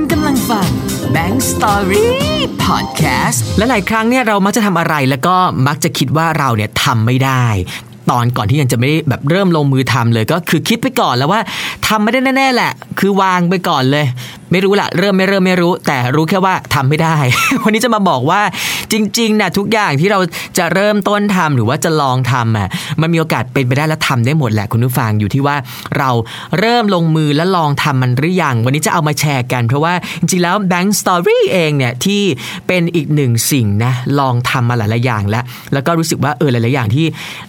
คุณกำลังฟัง Bank Story Podcast และหลายครั้งเนี่ยเรามักจะทำอะไรแล้วก็มักจะคิดว่าเราเนี่ยทำไม่ได้ ตอนก่อนที่ยังจะไม่ได้แบบเริ่มลงมือทำเลยก็คือคิดไปก่อนแล้วว่าทำไม่ได้แน่ๆแหละ คือวางไปก่อนเลยไม่รู้ละเริ่มไม่เริ่มไม่รู้ แต่รู้แค่ว่าทำไม่ได้ วันนี้จะมาบอกว่าจริงๆนะทุกอย่างที่เราจะเริ่มต้นทำหรือว่าจะลองทำอะมันมีโอกาสเป็นไปได้และทำได้หมดแหละคุณผู้ฟังอยู่ที่ว่าเราเริ่มลงมือและลองทำมันหรือยัง วันนี้จะเอามาแชร์กัน เพราะว่าจริงๆแล้ว Bank Story เองเนี่ยที่เป็นอีกหนึ่งสิ่งนะลองทำมาหลายๆอย่างแล้ว แล้วก็รู้สึกว่าเออหลายๆอย่างที่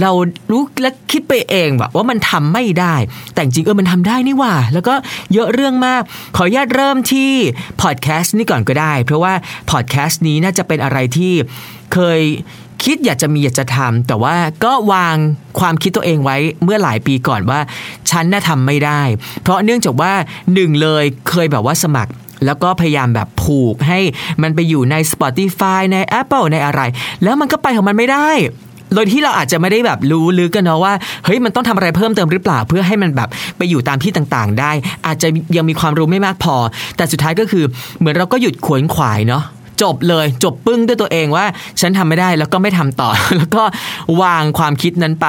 เรารู้และคิดไปเองแบบว่ามันทำไม่ได้ แต่จริงเออมันทำได้นี่ว่า แล้วก็เยอะเรื่องมากขออนุญาตริ่มที่พอดแคสต์นี้ก่อนก็ได้ เพราะว่าพอดแคสต์นี้น่าจะเป็นอะไรที่เคยคิดอยากจะมีอยากจะทำแต่ว่าก็วางความคิดตัวเองไว้เมื่อหลายปีก่อนว่า ฉันน่าทำไม่ได้ เพราะเนื่องจากว่าหนึ่งเลยเคยแบบว่าสมัครแล้วก็พยายามแบบผูกให้มันไปอยู่ใน Spotify ใน Apple ในอะไร แล้วมันก็ไปของมันไม่ได้ โดยที่เราอาจจะไม่ได้แบบรู้ลึกกันเนาะว่าเฮ้ยมันต้องทำอะไรเพิ่มเติมหรือเปล่า เพื่อให้มันแบบไปอยู่ตามที่ต่างๆ ได้ อาจจะยังมีความรู้ไม่มากพอ แต่สุดท้ายก็คือเหมือนเราก็หยุดขวนขวายเนาะ จบเลยจบปึ้งด้วยตัวเองว่า ฉันทำไม่ได้แล้วก็ไม่ทำต่อ แล้วก็วางความคิดนั้นไป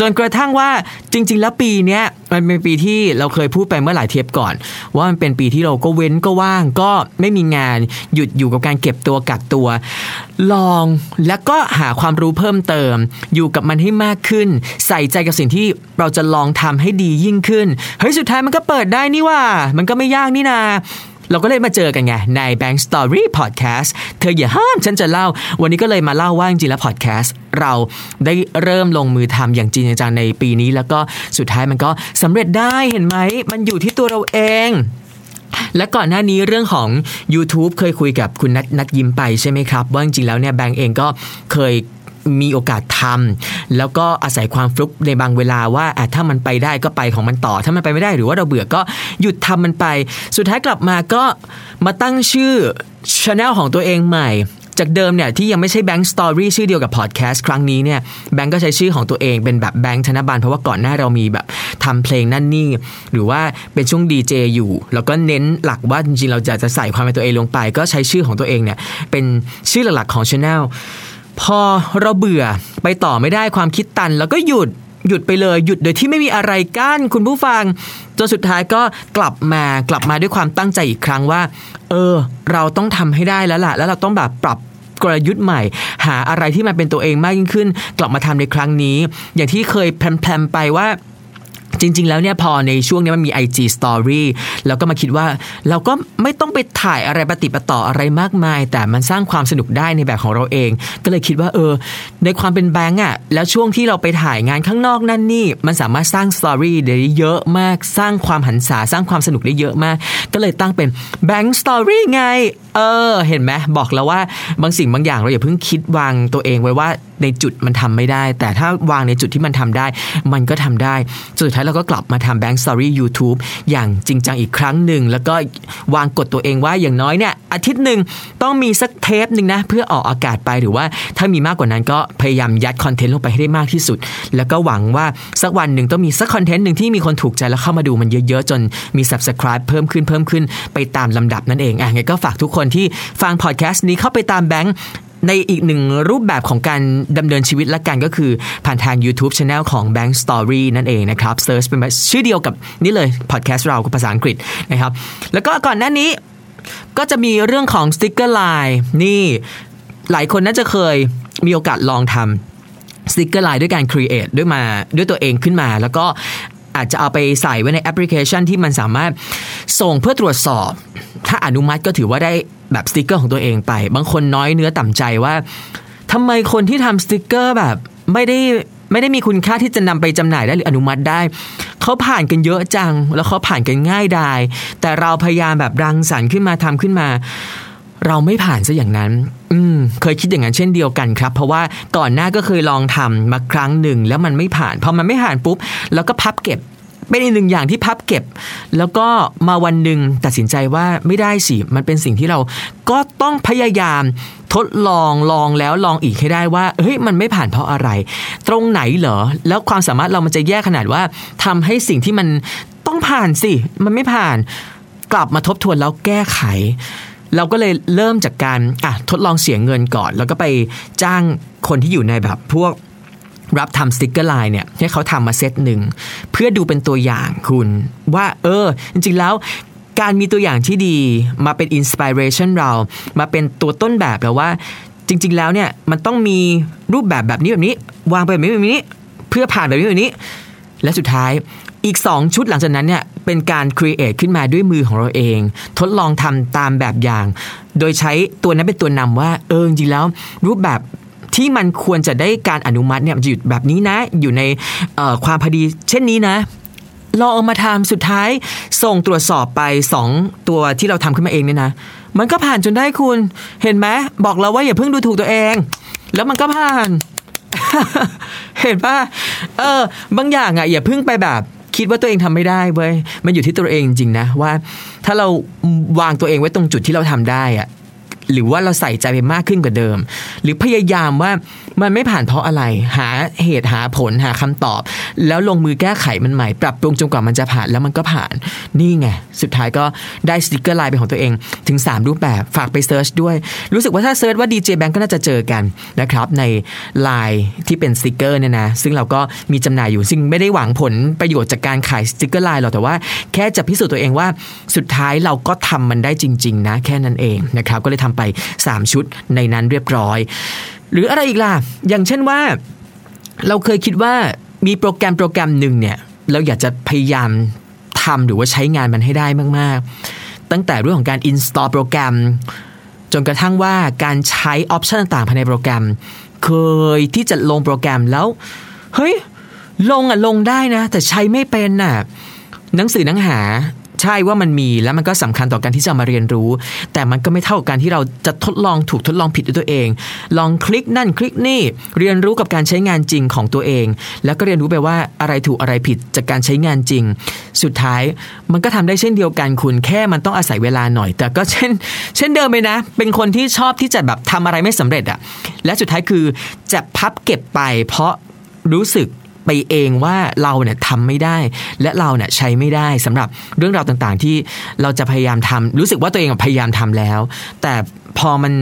จนกระทั่งว่าจริง ๆ แล้วปีเนี้ยมันเป็นปีที่เราเคยพูดไปเมื่อหลายเทปก่อน ว่ามันเป็นปีที่เราก็เว้นก็ว่าง ก็ไม่มีงานหยุดอยู่กับการเก็บตัวกักตัว ลองแล้วก็หาความรู้เพิ่มเติม อยู่กับมันให้มากขึ้น ใส่ใจกับสิ่งที่เราจะลองทำให้ดียิ่งขึ้นเฮ้ยสุดท้ายมันก็เปิดได้นี่ว่า มันก็ไม่ยากนี่นา เราก็เลยมาเจอกันไงใน Bank Story Podcast เธออย่าห้ามฉันจะเล่า วันนี้ก็เลยมาเล่าว่าจริงๆแล้ว podcast เราได้เริ่มลงมือทำอย่างจริงจังในปีนี้ แล้วก็สุดท้ายมันก็สำเร็จได้เห็นไหม มันอยู่ที่ตัวเราเองและก่อนหน้านี้เรื่องของ YouTube เคยคุยกับคุณนัทนัทยิ้มไปใช่ไหมครับ ว่าจริงๆแล้วเนี่ยแบงก์เองก็เคย มีโอกาสทำแล้วก็อาศัยความฟลุกในบางเวลาว่าถ้ามันไปได้ก็ไปของมันต่อ ถ้ามันไปไม่ได้หรือว่าเราเบื่อก็หยุดทำมันไป สุดท้ายกลับมาก็มาตั้งชื่อช anel ของตัวเองใหม่จากเดิมเนี่ยที่ยังไม่ใช่ Bank Story ชื่อเดียวกับพอดแคสต์ครั้งนี้เนี่ยแบงก์ก็ใช้ชื่อของตัวเองเป็นแบบแบงค์ธนบัลเพราะว่าก่อนหน้าเรามีแบบทำเพลงนั่นนี่ หรือว่าเป็นช่วงดีเจอยู่ แล้วก็เน้นหลักว่าจริงๆเราจะจะใส่ความเป็นตัวเองลงไป ก็ใช้ชื่อของตัวเองเนี่ยเป็นชื่อหลักๆของ Channel พอเราเบื่อไปต่อไม่ได้ความคิดตัน แล้วก็หยุดหยุดไปเลยหยุดโดยที่ไม่มีอะไรกั้นคุณผู้ฟังจนสุดท้ายก็กลับมากลับมาด้วยความตั้งใจอีกครั้งว่า เออ เราต้องทำให้ได้แล้วล่ะ แล้วเราต้องแบบปรับกลยุทธ์ใหม่ หาอะไรที่มันเป็นตัวเองมากยิ่งขึ้น กลับมาทำในครั้งนี้ อย่างที่เคยแพลมๆไปว่า จริง ๆ แล้วเนี่ยพอในช่วงนี้มันมี IG Story แล้วก็มาคิดว่าเราก็ไม่ต้องไปถ่ายอะไรปฏิปต่ออะไรมากมาย แต่มันสร้างความสนุกได้ในแบบของเราเอง ก็เลยคิดว่าเออ ในความเป็นแบงก์อะแล้วช่วงที่เราไปถ่ายงานข้างนอกนั่นนี่ มันสามารถสร้าง story ได้เยอะมากสร้างความหรรษาสร้างความสนุกได้เยอะมาก ก็เลยตั้งเป็น Bank Story ไงเออ เห็นไหมบอกแล้วว่าบางสิ่งบางอย่างเราอย่าเพิ่งคิดวางตัวเองไว้ว่าในจุดมันทำไม่ได้ แต่ถ้าวางในจุดที่มันทำได้ มันก็ทำได้สุดท้ายเราก็กลับมาทำ Bank Story YouTube อย่างจริงจังอีกครั้งหนึ่ง แล้วก็วางกฎตัวเองว่าอย่างน้อยเนี่ย อาทิตย์หนึ่งต้องมีสักเทปหนึ่งนะ เพื่อออกอากาศไปหรือว่าถ้ามีมากกว่านั้นก็พยายามยัดคอนเทนต์ลงไปให้ได้มากที่สุด แล้วก็หวังว่าสักวันหนึ่งต้องมีสักคอนเทนต์หนึ่งที่มีคนถูกใจแล้วเข้ามาดูมันเยอะๆ จนมี subscribe เพิ่มขึ้นเพิ่มขึ้นไปตามลำดับนั่นเองอะงั้นก็ฝากทุกคนที่ฟังพอดแคสต์นี้เข้าไปตามแบงค์ ในอีกหนึ่งรูปแบบของการดำเนินชีวิตละกันก็คือ ผ่านทาง YouTube Channel ของ Bank Story นั่นเองนะครับ search เป็นชื่อเดียวกับนี่เลยพอดแคสต์เรากับภาษาอังกฤษนะครับ แล้วก็ก่อนหน้านี้ก็จะมีเรื่องของสติกเกอร์ไลน์นี่หลายคนน่าจะเคยมีโอกาสลองทำสติกเกอร์ไลน์ด้วยการ create ด้วยมาด้วยตัวเองขึ้นมา แล้วก็อาจจะเอาไปใส่ไว้ในแอปพลิเคชันที่มันสามารถส่งเพื่อตรวจสอบ ถ้าอนุมัติก็ถือว่าได้ แบบสติกเกอร์ของตัวเองไป บางคนน้อยเนื้อต่ำใจว่าทำไมคนที่ทำสติกเกอร์แบบไม่ได้ไม่ได้มีคุณค่าที่จะนำไปจำหน่ายได้หรืออนุมัติได้ เขาผ่านกันเยอะจัง แล้วเขาผ่านกันง่ายดาย แต่เราพยายามแบบรังสรรค์ขึ้นมาทำขึ้นมา เราไม่ผ่านซะอย่างนั้น อืม เคยคิดอย่างนั้นเช่นเดียวกันครับ เพราะว่าก่อนหน้าก็เคยลองทำมาครั้งหนึ่งแล้วมันไม่ผ่าน พอมันไม่ผ่านปุ๊บ แล้วก็พับเก็บ เป็นอีกหนึ่งอย่างที่พับเก็บ แล้วก็มาวันหนึ่งตัดสินใจว่าไม่ได้สิ มันเป็นสิ่งที่เราก็ต้องพยายามทดลองลองแล้วลองอีกให้ได้ว่าเฮ้ยมันไม่ผ่านเพราะอะไร ตรงไหนเหรอ แล้วความสามารถเรามันจะแยกขนาดว่าทำให้สิ่งที่มันต้องผ่านสิ มันไม่ผ่านกลับมาทบทวนแล้วแก้ไข เราก็เลยเริ่มจากการอะทดลองเสียเงินก่อน แล้วก็ไปจ้างคนที่อยู่ในแบบพวก รับทำสติกเกอร์ไลน์เนี่ยให้เขาทำมาเซตหนึ่งเพื่อดูเป็นตัวอย่างคุณว่าเออ จริงๆแล้วการมีตัวอย่างที่ดีมาเป็น inspiration เรา มาเป็นตัวต้นแบบแล้วว่า จริง ๆ แล้วเนี่ยมันต้องมีรูปแบบแบบนี้แบบนี้ วางไปแบบนี้แบบนี้ เพื่อผ่านแบบนี้แบบนี้ และสุดท้ายอีก 2 ชุดหลังจากนั้นเนี่ยเป็นการครีเอทขึ้นมาด้วยมือของเราเอง ทดลองทำตามแบบอย่าง โดยใช้ตัวนั้นเป็นตัวนำว่าเออจริงแล้วรูปแบบ ที่มันควรจะได้การอนุมัติเนี่ยอยู่แบบนี้นะ อยู่ในความพอดีเช่นนี้นะลองเอามาทำสุดท้ายส่งตรวจสอบไป 2 ตัวที่เราทำขึ้นมาเองเนี่ยนะ มันก็ผ่านจนได้คุณเห็นไหมบอกเราว่าอย่าเพิ่งดูถูกตัวเอง แล้วมันก็ผ่าน เห็นป่ะเออ บางอย่างอะอย่าเพิ่งไปแบบ คิดว่าตัวเองทำไม่ได้เว้ยมันอยู่ที่ตัวเองจริงนะว่า ถ้าเราวางตัวเองไว้ตรงจุดที่เราทำได้อะ หรือว่าเราใส่ใจไปมากขึ้นกว่าเดิม หรือพยายามว่ามันไม่ผ่านเพราะอะไร หาเหตุหาผลหาคำตอบ แล้วลงมือแก้ไขมันใหม่ปรับปรุงจนกว่ามันจะผ่านแล้วมันก็ผ่าน นี่ไง สุดท้ายก็ได้สติกเกอร์ไลน์เป็นของตัวเอง ถึง 3 รูปแบบฝากไป search ด้วย รู้สึกว่าถ้า search ว่า DJ Bank ก็น่าจะเจอกันนะครับในไลน์ที่เป็นสติกเกอร์เนี่ยนะซึ่งเราก็มีจำหน่ายอยู่ซึ่งไม่ได้หวังผลประโยชน์จากการขายสติกเกอร์ไลน์หรอกแต่ว่าแค่จะพิสูจน์ตัวเองว่าสุดท้ายเราก็ทำมันได้จริง ๆ นะ แค่นั้นเองนะครับก็เลยทำไป 3 ชุดในนั้นเรียบร้อย หรืออะไรอีกล่ะ อย่างเช่นว่า เราเคยคิดว่ามีโปรแกรมโปรแกรมหนึ่งเนี่ยเราอยากจะพยายามทำหรือว่าใช้งานมันให้ได้มาก ๆ ตั้งแต่เรื่องของการ install โปรแกรม จนกระทั่งว่าการใช้ออปชันต่างๆภายในโปรแกรม เคยที่จะลงโปรแกรมแล้ว เฮ้ย ลงอะลงได้นะ แต่ใช้ไม่เป็นน่ะหนังสือหนังหา ใช่ว่ามันมีแล้วมันก็สำคัญต่อการที่จะมาเรียนรู้ แต่มันก็ไม่เท่ากับการที่เราจะทดลองถูกทดลองผิดด้วยตัวเอง ลองคลิกนั่นคลิกนี่เรียนรู้กับการใช้งานจริงของตัวเอง แล้วก็เรียนรู้ไปว่าอะไรถูกอะไรผิดจากการใช้งานจริง สุดท้ายมันก็ทำได้เช่นเดียวกันคุณแค่มันต้องอาศัยเวลาหน่อย แต่ก็เช่น เช่นเดิมเลยนะ เป็นคนที่ชอบที่จะแบบทำอะไรไม่สำเร็จอะและสุดท้ายคือจะพับเก็บไปเพราะรู้สึก ไปเองว่าเราเนี่ยทำไม่ได้ และเราเนี่ยใช้ไม่ได้สำหรับเรื่องราวต่างๆ ที่เราจะพยายามทำรู้สึกว่าตัวเองพยายามทำแล้ว แต่พอมัน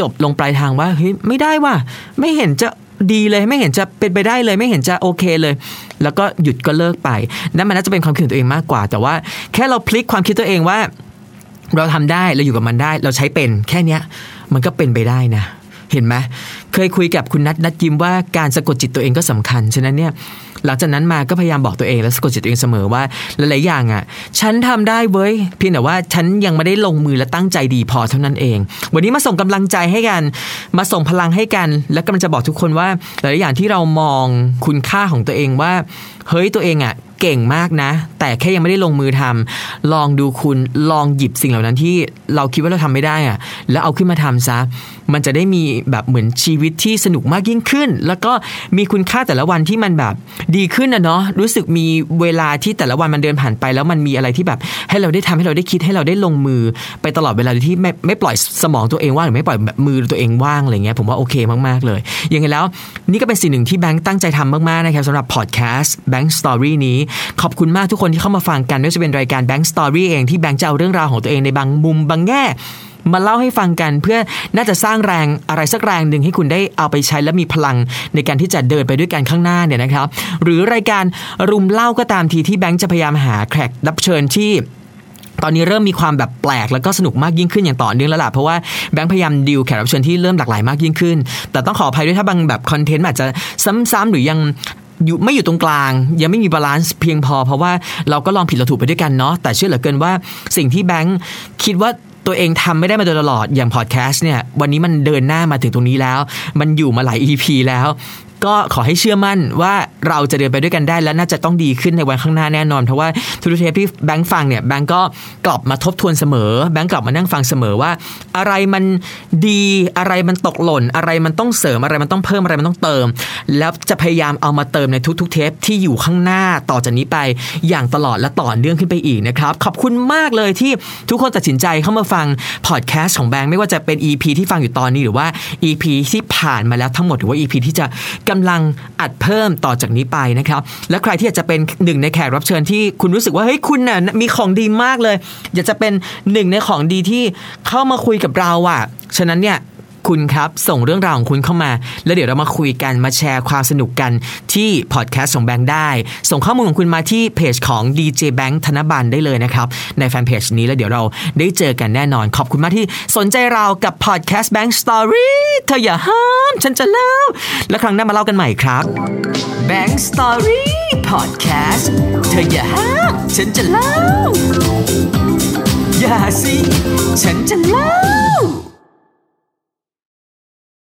จบลงปลายทางว่าเฮ้ยไม่ได้ว่ะไม่เห็นจะดีเลยไม่เห็นจะเป็นไปได้เลยไม่เห็นจะโอเคเลย แล้วก็หยุดก็เลิกไปนั่นมันน่าจะเป็นความคิดตัวเองมากกว่า แต่ว่าแค่เราพลิกความคิดตัวเองว่า เราทำได้เราอยู่กับมันได้ เราใช้เป็นแค่เนี้ยมันก็เป็นไปได้นะ เห็นไหมเคยคุยกับคุณนัทนัดยิ้มว่าการสะกดจิตตัวเองก็สำคัญ ฉะนั้นเนี่ยหลังจากนั้นมาก็พยายามบอกตัวเอง และสะกดจิตตัวเองเสมอว่าหลายๆอย่างอะ ฉันทำได้เว้ยเพียงแต่ว่าฉันยังไม่ได้ลงมือและตั้งใจดีพอเท่านั้นเอง วันนี้มาส่งกำลังใจให้กัน มาส่งพลังให้กัน และกำลังจะบอกทุกคนว่าหลายๆอย่างที่เรามองคุณค่าของตัวเองว่า เฮ้ยตัวเองอะ เก่งมากนะ แต่แค่ยังไม่ได้ลงมือทำลองดูคุณลองหยิบสิ่งเหล่านั้นที่เราคิดว่าเราทำไม่ได้อะแล้วเอาขึ้นมาทำซะ มันจะได้มีแบบเหมือนชีวิตที่สนุกมากยิ่งขึ้น แล้วก็มีคุณค่าแต่ละวันที่มันแบบดีขึ้นนะเนาะรู้สึกมีเวลาที่แต่ละวันมันเดินผ่านไป แล้วมันมีอะไรที่แบบ ให้เราได้ทำให้เราได้คิดให้เราได้ลงมือ ไปตลอดเวลาที่ไม่ไม่ปล่อยสมองตัวเองว่างหรือไม่ปล่อยแบบมือตัวเองว่างอะไรเงี้ยผมว่าโอเคมากๆเลยยังไงแล้ว นี่ก็เป็นสิ่งหนึ่งที่แบงค์ตั้งใจทำมากๆนะครับสำหรับพอดแคสต์แบงค์สตอรี่นี้ขอบคุณมากทุกคนที่เข้ามาฟังกันไม่ว่าจะเป็นรายการ Bank Story เองที่แบงค์จะเอาเรื่องราวของตัวเองในบางมุมบางแง่มาเล่าให้ฟังกันเพื่อน่าจะสร้างแรงอะไรสักแรงหนึ่งให้คุณได้เอาไปใช้และมีพลังในการที่จะเดินไปด้วยกันข้างหน้าเนี่ยนะครับ หรือรายการรุมเล่าก็ตามทีที่แบงค์จะพยายามหาแขกรับเชิญที่ตอนนี้เริ่มมีความแบบแปลกแล้วก็สนุกมากยิ่งขึ้นอย่างต่อเนื่องแล้วล่ะเพราะว่าแบงค์พยายามดิวแขกรับเชิญที่เริ่มหลากหลายมากยิ่งขึ้น แต่ต้องขออภัยด้วยถ้าบางแบบคอนเทนต์อาจจะซ้ำๆหรือยัง อยู่ไม่อยู่ตรงกลาง ยังไม่มี balance เพียงพอ เพราะว่าเราก็ลองผิดลองถูกไปด้วยกันเนาะแต่เชื่อเหลือเกินว่าสิ่งที่แบงค์คิดว่าตัวเองทำไม่ได้มาโดยตลอดอย่างพอดแคสต์เนี่ยวันนี้มันเดินหน้ามาถึงตรงนี้แล้ว มันอยู่มาหลาย EP แล้ว ก็ขอให้เชื่อมั่นว่าเราจะเดินไปด้วยกันได้ และน่าจะต้องดีขึ้นในวันข้างหน้าแน่นอน เพราะว่าทุกเทปที่แบงค์ฟังเนี่ยแบงค์ก็กลับมาทบทวนเสมอ แบงค์กลับมานั่งฟังเสมอว่า อะไรมันดีอะไรมันตกหล่น อะไรมันต้องเสริมอะไรมันต้องเพิ่มอะไรมันต้องเติม แล้วจะพยายามเอามาเติมในทุก ๆ เทปที่อยู่ข้างหน้าต่อจากนี้ไปอย่างตลอดและต่อเนื่องขึ้นไปอีกนะครับขอบคุณมากเลยที่ทุกคนตัดสินใจเข้ามาฟังพอดแคสต์ของแบงค์ไม่ว่าจะเป็น EP ที่ฟังอยู่ตอนนี้หรือว่า EP ที่ผ่านมาแล้วทั้งหมดหรือว่า EP ที่จะกำลังอัดเพิ่มต่อจากนี้ไปนะครับ และใครที่อยากจะเป็นหนึ่งในแขกรับเชิญที่คุณรู้สึกว่าเฮ้ยคุณน่ะมีของดีมากเลย อยากจะเป็นหนึ่งในของดีที่เข้ามาคุยกับเราอะฉะนั้นเนี่ย คุณครับ ส่งเรื่องราวของคุณเข้ามา แล้วเดี๋ยวเรามาคุยกันมาแชร์ความสนุกกันที่พอดแคสต์ของแบงค์ได้ ส่งข้อมูลของคุณมาที่เพจของ DJ Bank ธนบันได้เลยนะครับ ในแฟนเพจนี้แล้วเดี๋ยวเราได้เจอกันแน่นอน ขอบคุณมากที่สนใจเรากับพอดแคสต์ Bank Story เธออย่าห้าม ฉันจะเล่า และครั้งหน้ามาเล่ากันใหม่ครับ Bank Story Podcast เธออย่าห้าม ฉันจะเล่า อย่าสิ ฉันจะเล่า